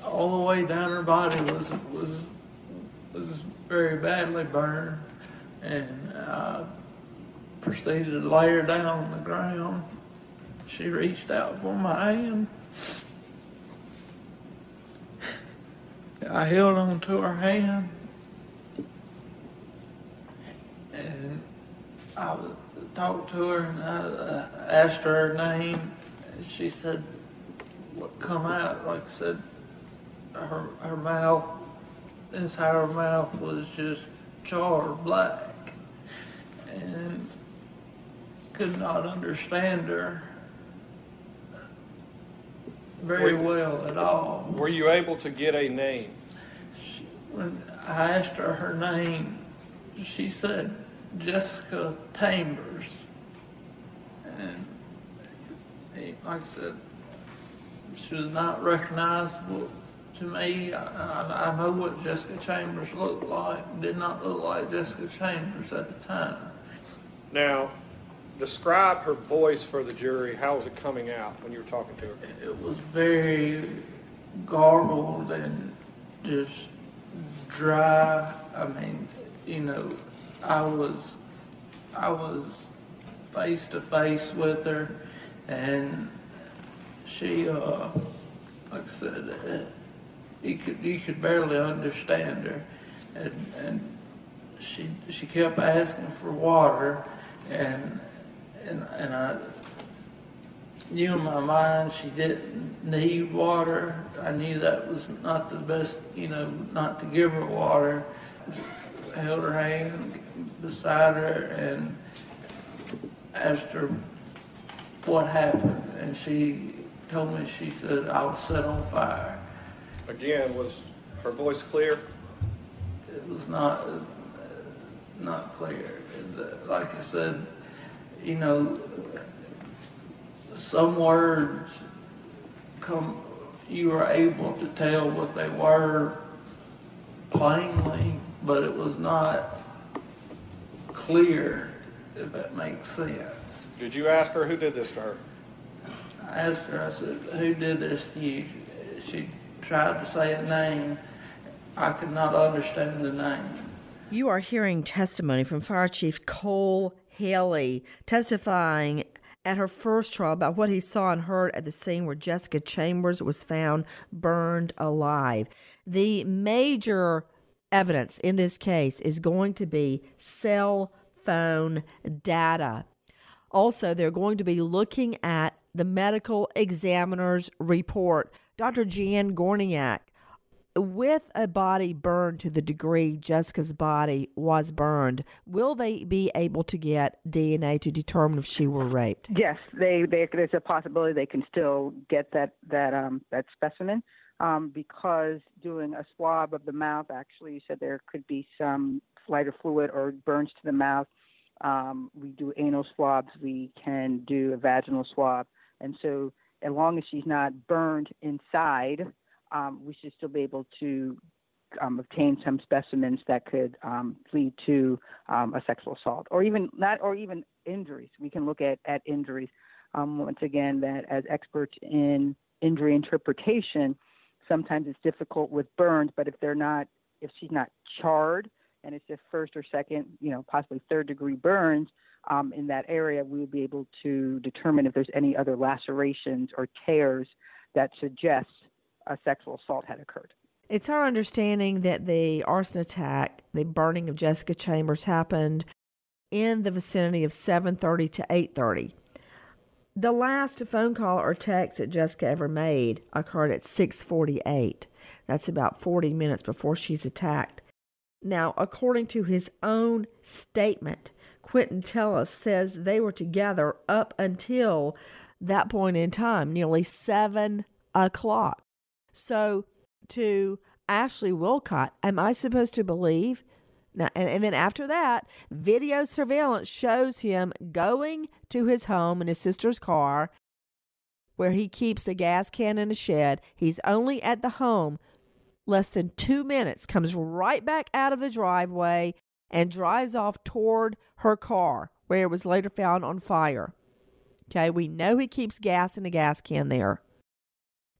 Speaker 16: all the way down her body was was was very badly burned. And I proceeded to lay her down on the ground. She reached out for my hand. I held on to her hand. And I talked to her and I uh, asked her her name. She said, what come out, like I said, her, her mouth, inside her mouth was just charred black. And could not understand her very
Speaker 19: Were-
Speaker 16: well at all.
Speaker 19: Were you able to get a name?
Speaker 16: When I asked her her name, she said Jessica Chambers. And eh, like I said, she was not recognizable to me. I, I, I know what Jessica Chambers looked like. Did not look like Jessica Chambers at the time.
Speaker 19: Now, describe her voice for the jury. How was it coming out when you were talking to her?
Speaker 16: It was very garbled and just dry. I mean, you know, I was I was face to face with her, and she, uh, like I said, uh, you could you could barely understand her, and and she she kept asking for water, and and and I knew in my mind she didn't need water. I knew that was not the best, you know, not to give her water. I held her hand beside her and asked her what happened, and she told me, she said, I was set on fire.
Speaker 19: Again, was her voice clear?
Speaker 16: It was not, uh, not clear. Like I said, you know, some words come, you were able to tell what they were plainly, but it was not clear, if that makes sense.
Speaker 19: Did you ask her who did this to her?
Speaker 16: I asked her, I said, who did this to you? She tried to say a name. I could not understand the name.
Speaker 6: You are hearing testimony from Fire Chief Cole Haley testifying at her first trial about what he saw and heard at the scene where Jessica Chambers was found burned alive. The major evidence in this case is going to be cell phone data. Also, they're going to be looking at the medical examiner's report. Dr. Jan Gorniak, with a body burned to the degree Jessica's body was burned, will they be able to get DNA to determine if she were raped?
Speaker 9: Yes, they, they there's a possibility they can still get that that um, that specimen um, because doing a swab of the mouth, actually, you said there could be some lighter fluid or burns to the mouth. Um, we do anal swabs. We can do a vaginal swab, and so as long as she's not burned inside um, we should still be able to um, obtain some specimens that could um, lead to um, a sexual assault, or even not, or even injuries. We can look at at injuries. Um, once again, that as experts in injury interpretation, sometimes it's difficult with burns, but if they're not, if she's not charred and it's just first or second, you know, possibly third degree burns um, in that area, we will be able to determine if there's any other lacerations or tears that suggest a sexual assault had occurred.
Speaker 6: It's our understanding that the arson attack, the burning of Jessica Chambers, happened in the vicinity of 7:30 to 8:30. The last phone call or text that Jessica ever made occurred at 6:48. That's about 40 minutes before she's attacked. Now, according to his own statement, Quinton Tellis says they were together up until that point in time, nearly seven o'clock. So to Ashley Willcott, am I supposed to believe? Now, and, and then after that, video surveillance shows him going to his home in his sister's car where he keeps a gas can in a shed. He's only at the home less than two minutes, comes right back out of the driveway and drives off toward her car where it was later found on fire. Okay, we know he keeps gas in a gas can there.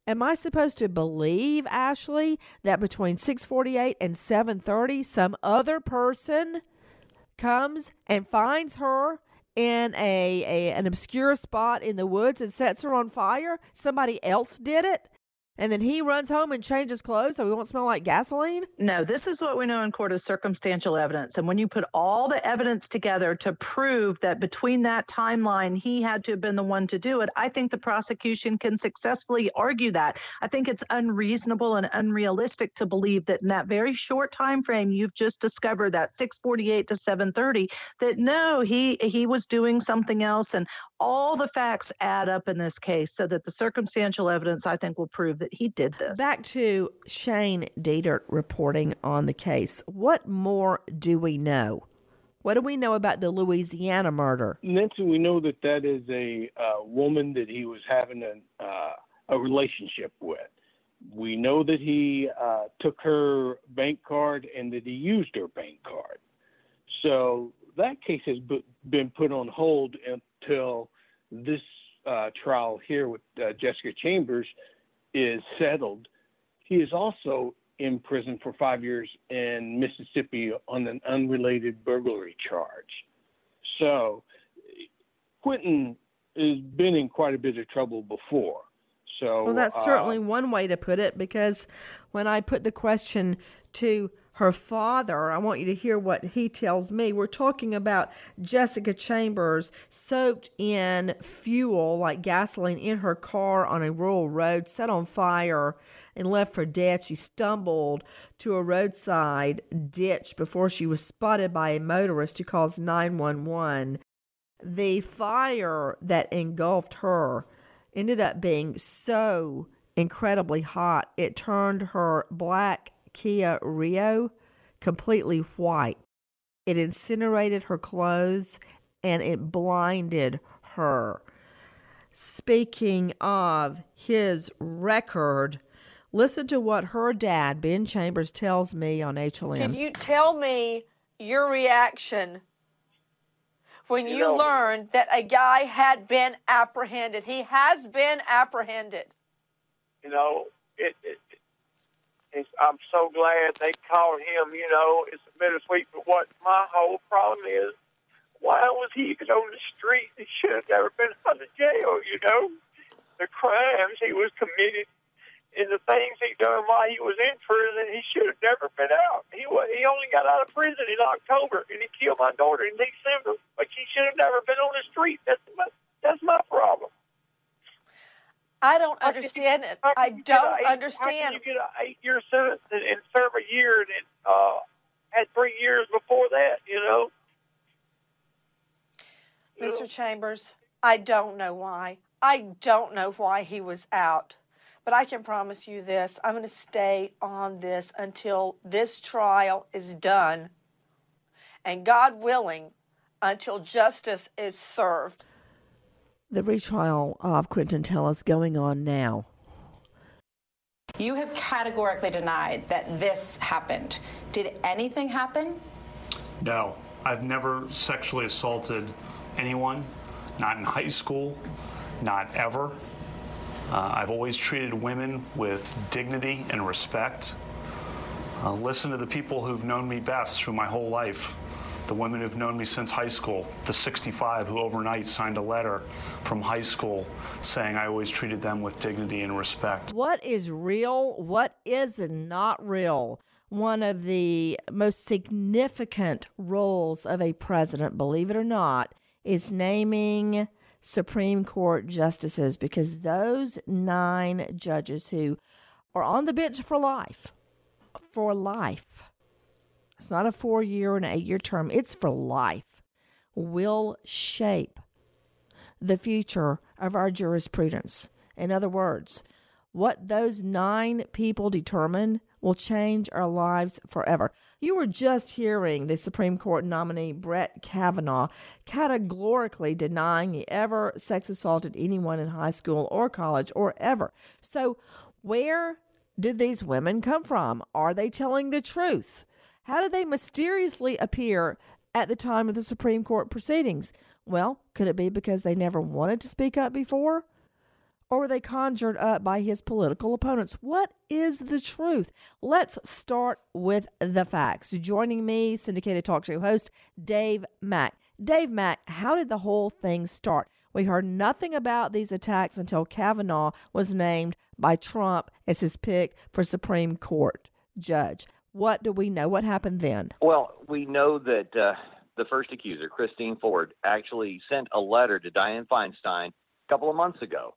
Speaker 6: Am I supposed to believe, Ashley, that between 648 and 730, some other person comes and finds her in a, a an obscure spot in the woods and sets her on fire? Somebody else did it? And then he runs home and changes clothes so he won't smell like gasoline?
Speaker 13: No, this is what we know in court as circumstantial evidence. And when you put all the evidence together to prove that between that timeline he had to have been the one to do it, I think the prosecution can successfully argue that. I think it's unreasonable and unrealistic to believe that in that very short time frame you've just discovered that 648 to 730 that no, he he was doing something else and all the facts add up in this case so that the circumstantial evidence I think will prove that that he did this.
Speaker 6: Back to Shane Dieterich reporting on the case. What more do we know? What do we know about the Louisiana murder?
Speaker 8: Nancy, we know that that is a uh, woman that he was having a, uh, a relationship with. We know that he uh, took her bank card and that he used her bank card. So that case has been put on hold until this uh, trial here with uh, Jessica Chambers is settled, he is also in prison for five years in Mississippi on an unrelated burglary charge. So Quinton has been in quite a bit of trouble before. So
Speaker 6: well, that's
Speaker 8: uh,
Speaker 6: certainly one way to put it because when I put the question to her father. I want you to hear what he tells me. We're talking about Jessica Chambers soaked in fuel like gasoline in her car on a rural road, set on fire and left for dead. She stumbled to a roadside ditch before she was spotted by a motorist who calls 911. The fire that engulfed her ended up being so incredibly hot, it turned her black Kia Rio completely white. It incinerated her clothes and it blinded her. Speaking of his record, listen to what her dad, Ben Chambers, tells me on HLN.
Speaker 11: Can you tell me your reaction when you,
Speaker 12: You know-
Speaker 11: learned that a guy had been apprehended? He has been apprehended.
Speaker 12: You know, it, it, I'm so glad they caught him. You know, it's bittersweet. But what my whole problem is, why was he on the street? He should have never been out of jail. You know, the crimes he was committed and the things he done while he was in prison, he should have never been out. He was, he only got out of prison in October, and he killed my daughter in December. But he should have never been on the street. That's my, that's my problem.
Speaker 11: I don't understand it. I
Speaker 12: you get a
Speaker 11: don't understand.
Speaker 12: can you get an eight-year sentence and, and serve a year and then, uh, had three years before that? You know.
Speaker 11: Mr. Chambers, I don't know why. I don't know why he was out. But I can promise you this I'm going to stay on this until this trial is done. And God willing, until justice is served.
Speaker 6: The retrial of Quinton Tellis going on now.
Speaker 20: You have categorically denied that this happened. Did anything happen?
Speaker 21: No, I've never sexually assaulted anyone, not in high school, not ever. Uh, I've always treated women with dignity and respect. Uh, listen to the people who've known me best through my whole life. The women who've known me since high school, the 65 who overnight signed a letter from high school saying I always treated them with dignity and respect.
Speaker 6: What is real? What is not real? One of the most significant roles of a president, believe it or not, is naming Supreme Court justices because those nine judges who are on the bench for life, for life, it's not a four year and eight year term, it's for life, will shape the future of our jurisprudence. In other words, what those nine people determine will change our lives forever. You were just hearing the Supreme Court nominee Brett Kavanaugh categorically denying he ever sex assaulted anyone in high school or college or ever. So, where did these women come from? Are they telling the truth? How did they mysteriously appear at the time of the Supreme Court proceedings? Well, could it be because they never wanted to speak up before? Or were they conjured up by his political opponents? What is the truth? Let's start with the facts. Joining me, syndicated talk show host Dave Mack. Dave Mack, how did the whole thing start? We heard nothing about these attacks until Kavanaugh was named by Trump as his pick for Supreme Court judge. What do we know? What happened then?
Speaker 22: Well, we know that uh, the first accuser, Christine Ford, actually sent a letter to Dianne Feinstein a couple of months ago,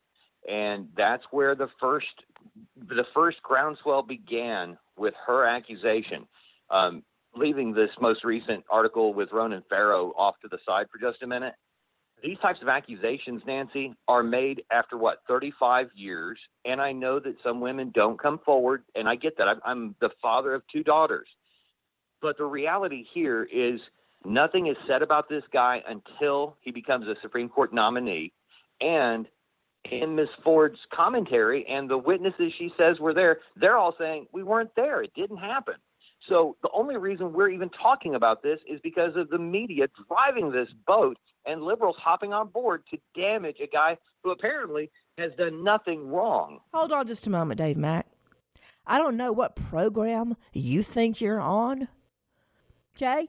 Speaker 22: and that's where the first the first groundswell began with her accusation. Um, leaving this most recent article with Ronan Farrow off to the side for just a minute. These types of accusations, Nancy, are made after what 35 years, and I know that some women don't come forward, and I get that. I'm, I'm the father of two daughters, but the reality here is nothing is said about this guy until he becomes a Supreme Court nominee, and in Ms. Ford's commentary and the witnesses she says were there, they're all saying we weren't there. It didn't happen. So the only reason we're even talking about this is because of the media driving this boat and liberals hopping on board to damage a guy who apparently has done nothing wrong.
Speaker 6: Hold on just a moment, Dave Mack. I don't know what program you think you're on. Okay?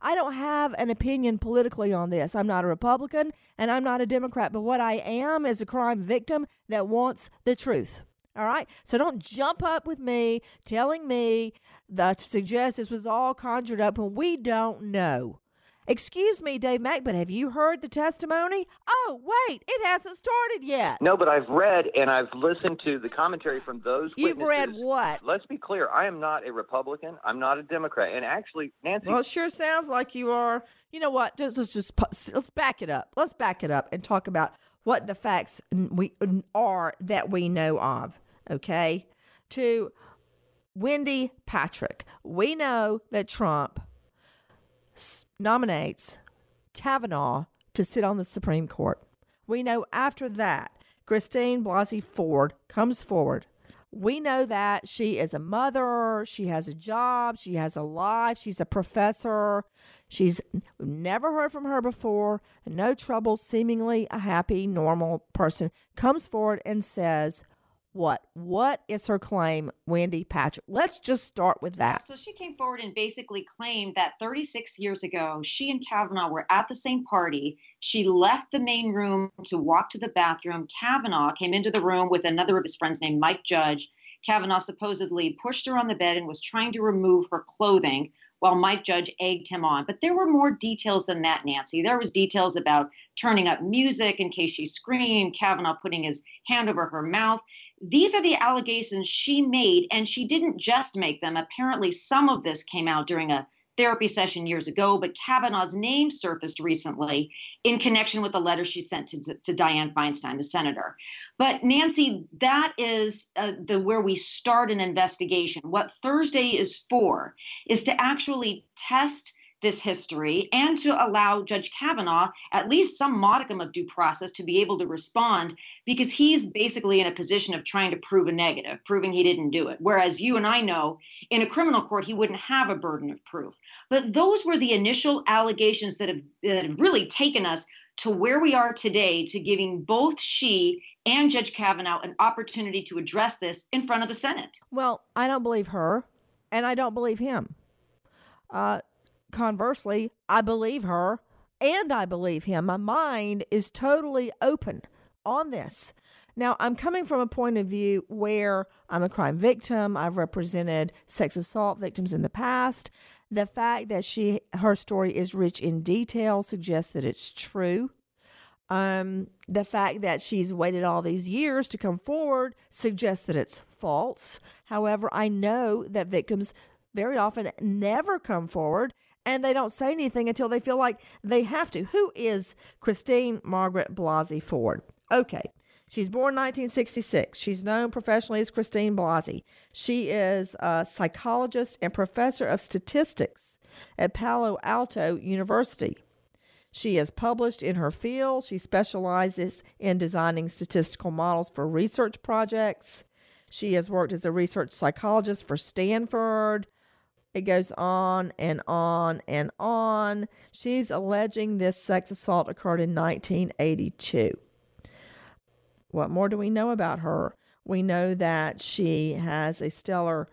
Speaker 6: I don't have an opinion politically on this. I'm not a Republican and I'm not a Democrat, but what I am is a crime victim that wants the truth. All right. So don't jump up with me telling me that to suggest this was all conjured up when we don't know. Excuse me, Dave Mack, but have you heard the testimony? Oh, wait, it hasn't started yet.
Speaker 22: No, but I've read and I've listened to the commentary from those.
Speaker 6: You've read what?
Speaker 22: Let's be clear. I am not a Republican. I'm not a Democrat. And actually, Nancy.
Speaker 6: Well, it sure sounds like you are. You know what? Just, let's just let's back it up. Let's back it up and talk about what the facts we are that we know of. Okay, to Wendy Patrick, we know that Trump nominates Kavanaugh to sit on the Supreme Court. We know after that, Christine Blasey Ford comes forward. We know that she is a mother, she has a job, she has a life, she's a professor. She's never heard from her before, no trouble, seemingly a happy, normal person, comes forward and says, What? What is her claim, Wendy Patrick? Let's just start with that.
Speaker 23: So she came forward and basically claimed that 36 years ago, she and Kavanaugh were at the same party. She left the main room to walk to the bathroom. Kavanaugh came into the room with another of his friends named Mike Judge. Kavanaugh supposedly pushed her on the bed and was trying to remove her clothing while Mike Judge egged him on. But there were more details than that, Nancy. There was details about turning up music in case she screamed, Kavanaugh putting his hand over her mouth. These are the allegations she made, and she didn't just make them. Apparently, some of this came out during a therapy session years ago, but Kavanaugh's name surfaced recently in connection with a letter she sent to, to Dianne Feinstein, the senator. But Nancy, that is uh, the where we start an investigation. What Thursday is for is to actually test this history and to allow Judge Kavanaugh at least some modicum of due process to be able to respond because he's basically in a position of trying to prove a negative, proving he didn't do it. Whereas you and I know in a criminal court, he wouldn't have a burden of proof. But those were the initial allegations that have, that have really taken us to where we are today to giving both she and Judge Kavanaugh an opportunity to address this in front of the Senate.
Speaker 6: Well, I don't believe her, and I don't believe him. Uh, conversely, I believe her and I believe him. My mind is totally open on this. Now, I'm coming from a point of view where I'm a crime victim. I've represented sex assault victims in the past. The fact that she her story is rich in detail suggests that it's true. Um, the fact that she's waited all these years to come forward suggests that it's false. However, I know that victims very often never come forward and they don't say anything until they feel like they have to. Who is Christine Margaret Blasey Ford? Okay. She's born 1966. She's known professionally as Christine Blasey. She is a psychologist and professor of statistics at Palo Alto University. She is published in her field. She specializes in designing statistical models for research projects. She has worked as a research psychologist for Stanford. It goes on and on and on. She's alleging this sex assault occurred in 1982. What more do we know about her? We know that she has a stellar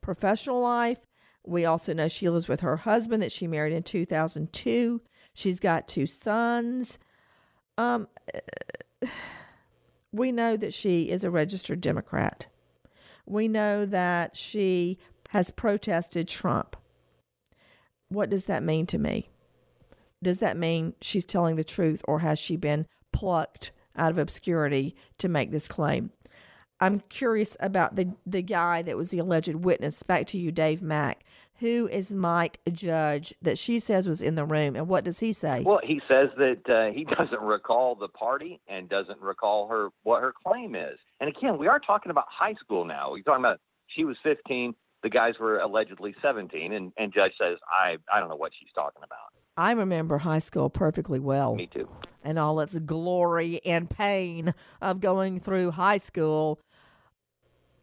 Speaker 6: professional life. We also know she lives with her husband that she married in 2002. She's got two sons. Um, *sighs* we know that she is a registered Democrat. We know that she has protested Trump. What does that mean to me? Does that mean she's telling the truth or has she been plucked out of obscurity to make this claim? I'm curious about the, the guy that was the alleged witness. Back to you, Dave Mack. Who is Mike Judge that she says was in the room, and what does he say?
Speaker 22: Well, he says that uh, he *laughs* doesn't recall the party and doesn't recall her what her claim is. And again, we are talking about high school now. We're talking about she was 15, the guys were allegedly 17, and, and Judge says I I don't know what she's talking about.
Speaker 6: I remember high school perfectly well.
Speaker 22: Me too.
Speaker 6: And all its glory and pain of going through high school.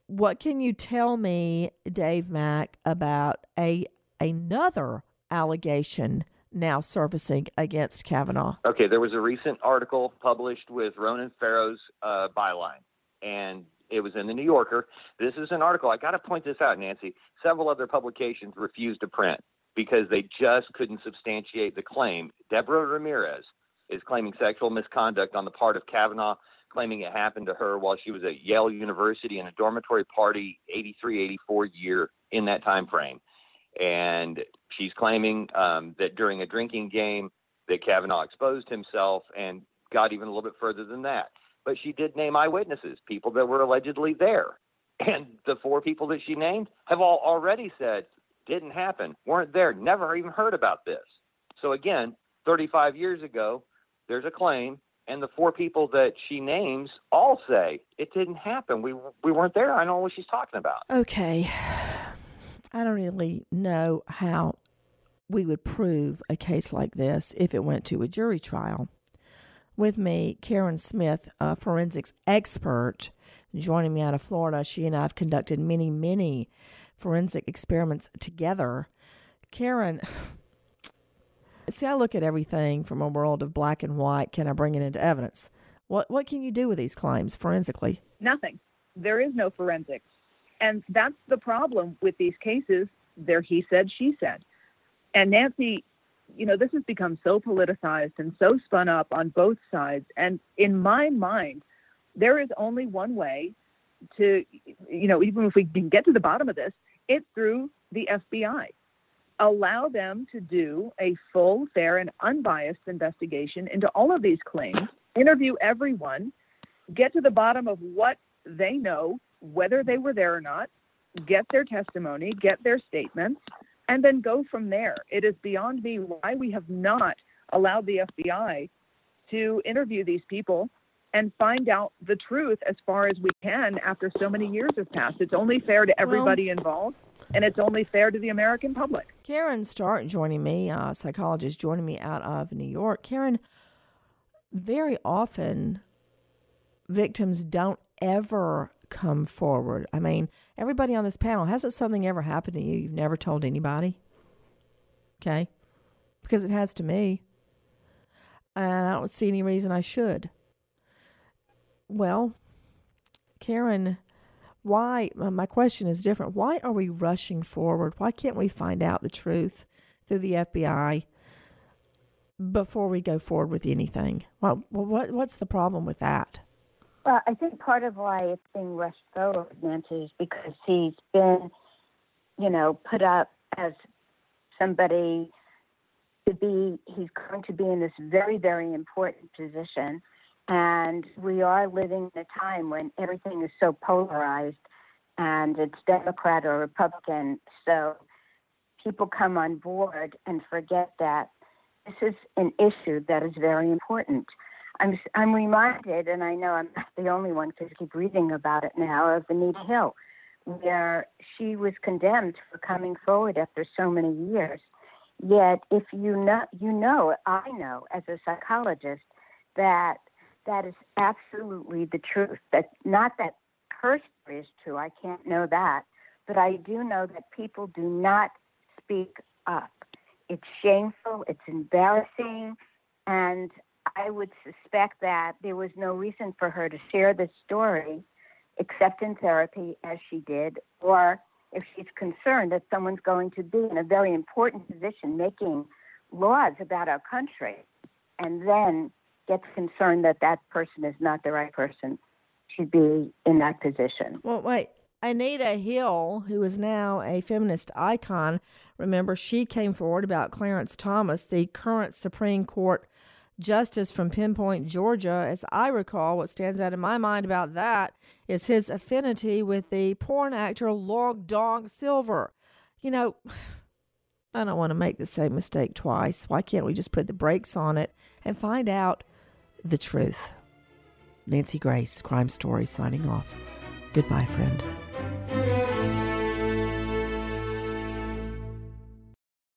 Speaker 6: What can you tell me, Dave Mack, about a another allegation now surfacing against Kavanaugh?
Speaker 22: Okay, there was a recent article published with Ronan Farrow's uh, byline, and it was in the New Yorker. This is an article. I got to point this out, Nancy. Several other publications refused to print because they just couldn't substantiate the claim. Deborah Ramirez is claiming sexual misconduct on the part of Kavanaugh claiming it happened to her while she was at Yale University in a dormitory party, 83, 84 year in that time frame. And she's claiming um, that during a drinking game that Kavanaugh exposed himself and got even a little bit further than that. But she did name eyewitnesses, people that were allegedly there. And the four people that she named have all already said didn't happen, weren't there, never even heard about this. So again, 35 years ago, there's a claim, and the four people that she names all say it didn't happen. We we weren't there. I know what she's talking about.
Speaker 6: Okay. I don't really know how we would prove a case like this if it went to a jury trial. With me, Karen Smith, a forensics expert, joining me out of Florida. She and I have conducted many, many forensic experiments together. Karen, *sighs* see, I look at everything from a world of black and white. Can I bring it into evidence? What what can you do with these claims forensically?
Speaker 14: Nothing. There is no forensics. And that's the problem with these cases. They're he said, she said. And Nancy, you know, this has become so politicized and so spun up on both sides. And in my mind, there is only one way to, you know, even if we can get to the bottom of this, it's through the FBI. Allow them to do a full, fair, and unbiased investigation into all of these claims, interview everyone, get to the bottom of what they know, whether they were there or not, get their testimony, get their statements, and then go from there. It is beyond me why we have not allowed the FBI to interview these people and find out the truth as far as we can after so many years have passed. It's only fair to everybody well, involved, and it's only fair to the American public.
Speaker 6: Karen Stark joining me, a psychologist joining me out of New York. Karen, very often victims don't ever come forward. I mean, everybody on this panel, hasn't something ever happened to you you've never told anybody? Okay? Because it has to me. And I don't see any reason I should. Well, Karen, why? My question is different. Why are we rushing forward? Why can't we find out the truth through the FBI before we go forward with anything? Well, what, what's the problem with that?
Speaker 24: Well, I think part of why it's being rushed forward, Nancy, is because he's been, you know, put up as somebody to be, he's going to be in this very, very important position. And we are living in a time when everything is so polarized and it's Democrat or Republican. So people come on board and forget that this is an issue that is very important. I'm I'm reminded, and I know I'm not the only one because I keep reading about it now, of Anita Hill, where she was condemned for coming forward after so many years. Yet, if you know, you know, I know as a psychologist that that is absolutely the truth. That not that her story is true. I can't know that, but I do know that people do not speak up. It's shameful. It's embarrassing, and I would suspect that there was no reason for her to share this story except in therapy as she did, or if she's concerned that someone's going to be in a very important position making laws about our country and then gets concerned that that person is not the right person to be in that position.
Speaker 6: Well, wait. Anita Hill, who is now a feminist icon, remember she came forward about Clarence Thomas, the current Supreme Court Justice from Pinpoint, Georgia. As I recall, what stands out in my mind about that is his affinity with the porn actor Long Dong Silver. You know, *sighs* I don't want to make the same mistake twice. Why can't we just put the brakes on it and find out the truth? Nancy Grace, Crime Story, signing off. Goodbye, friend.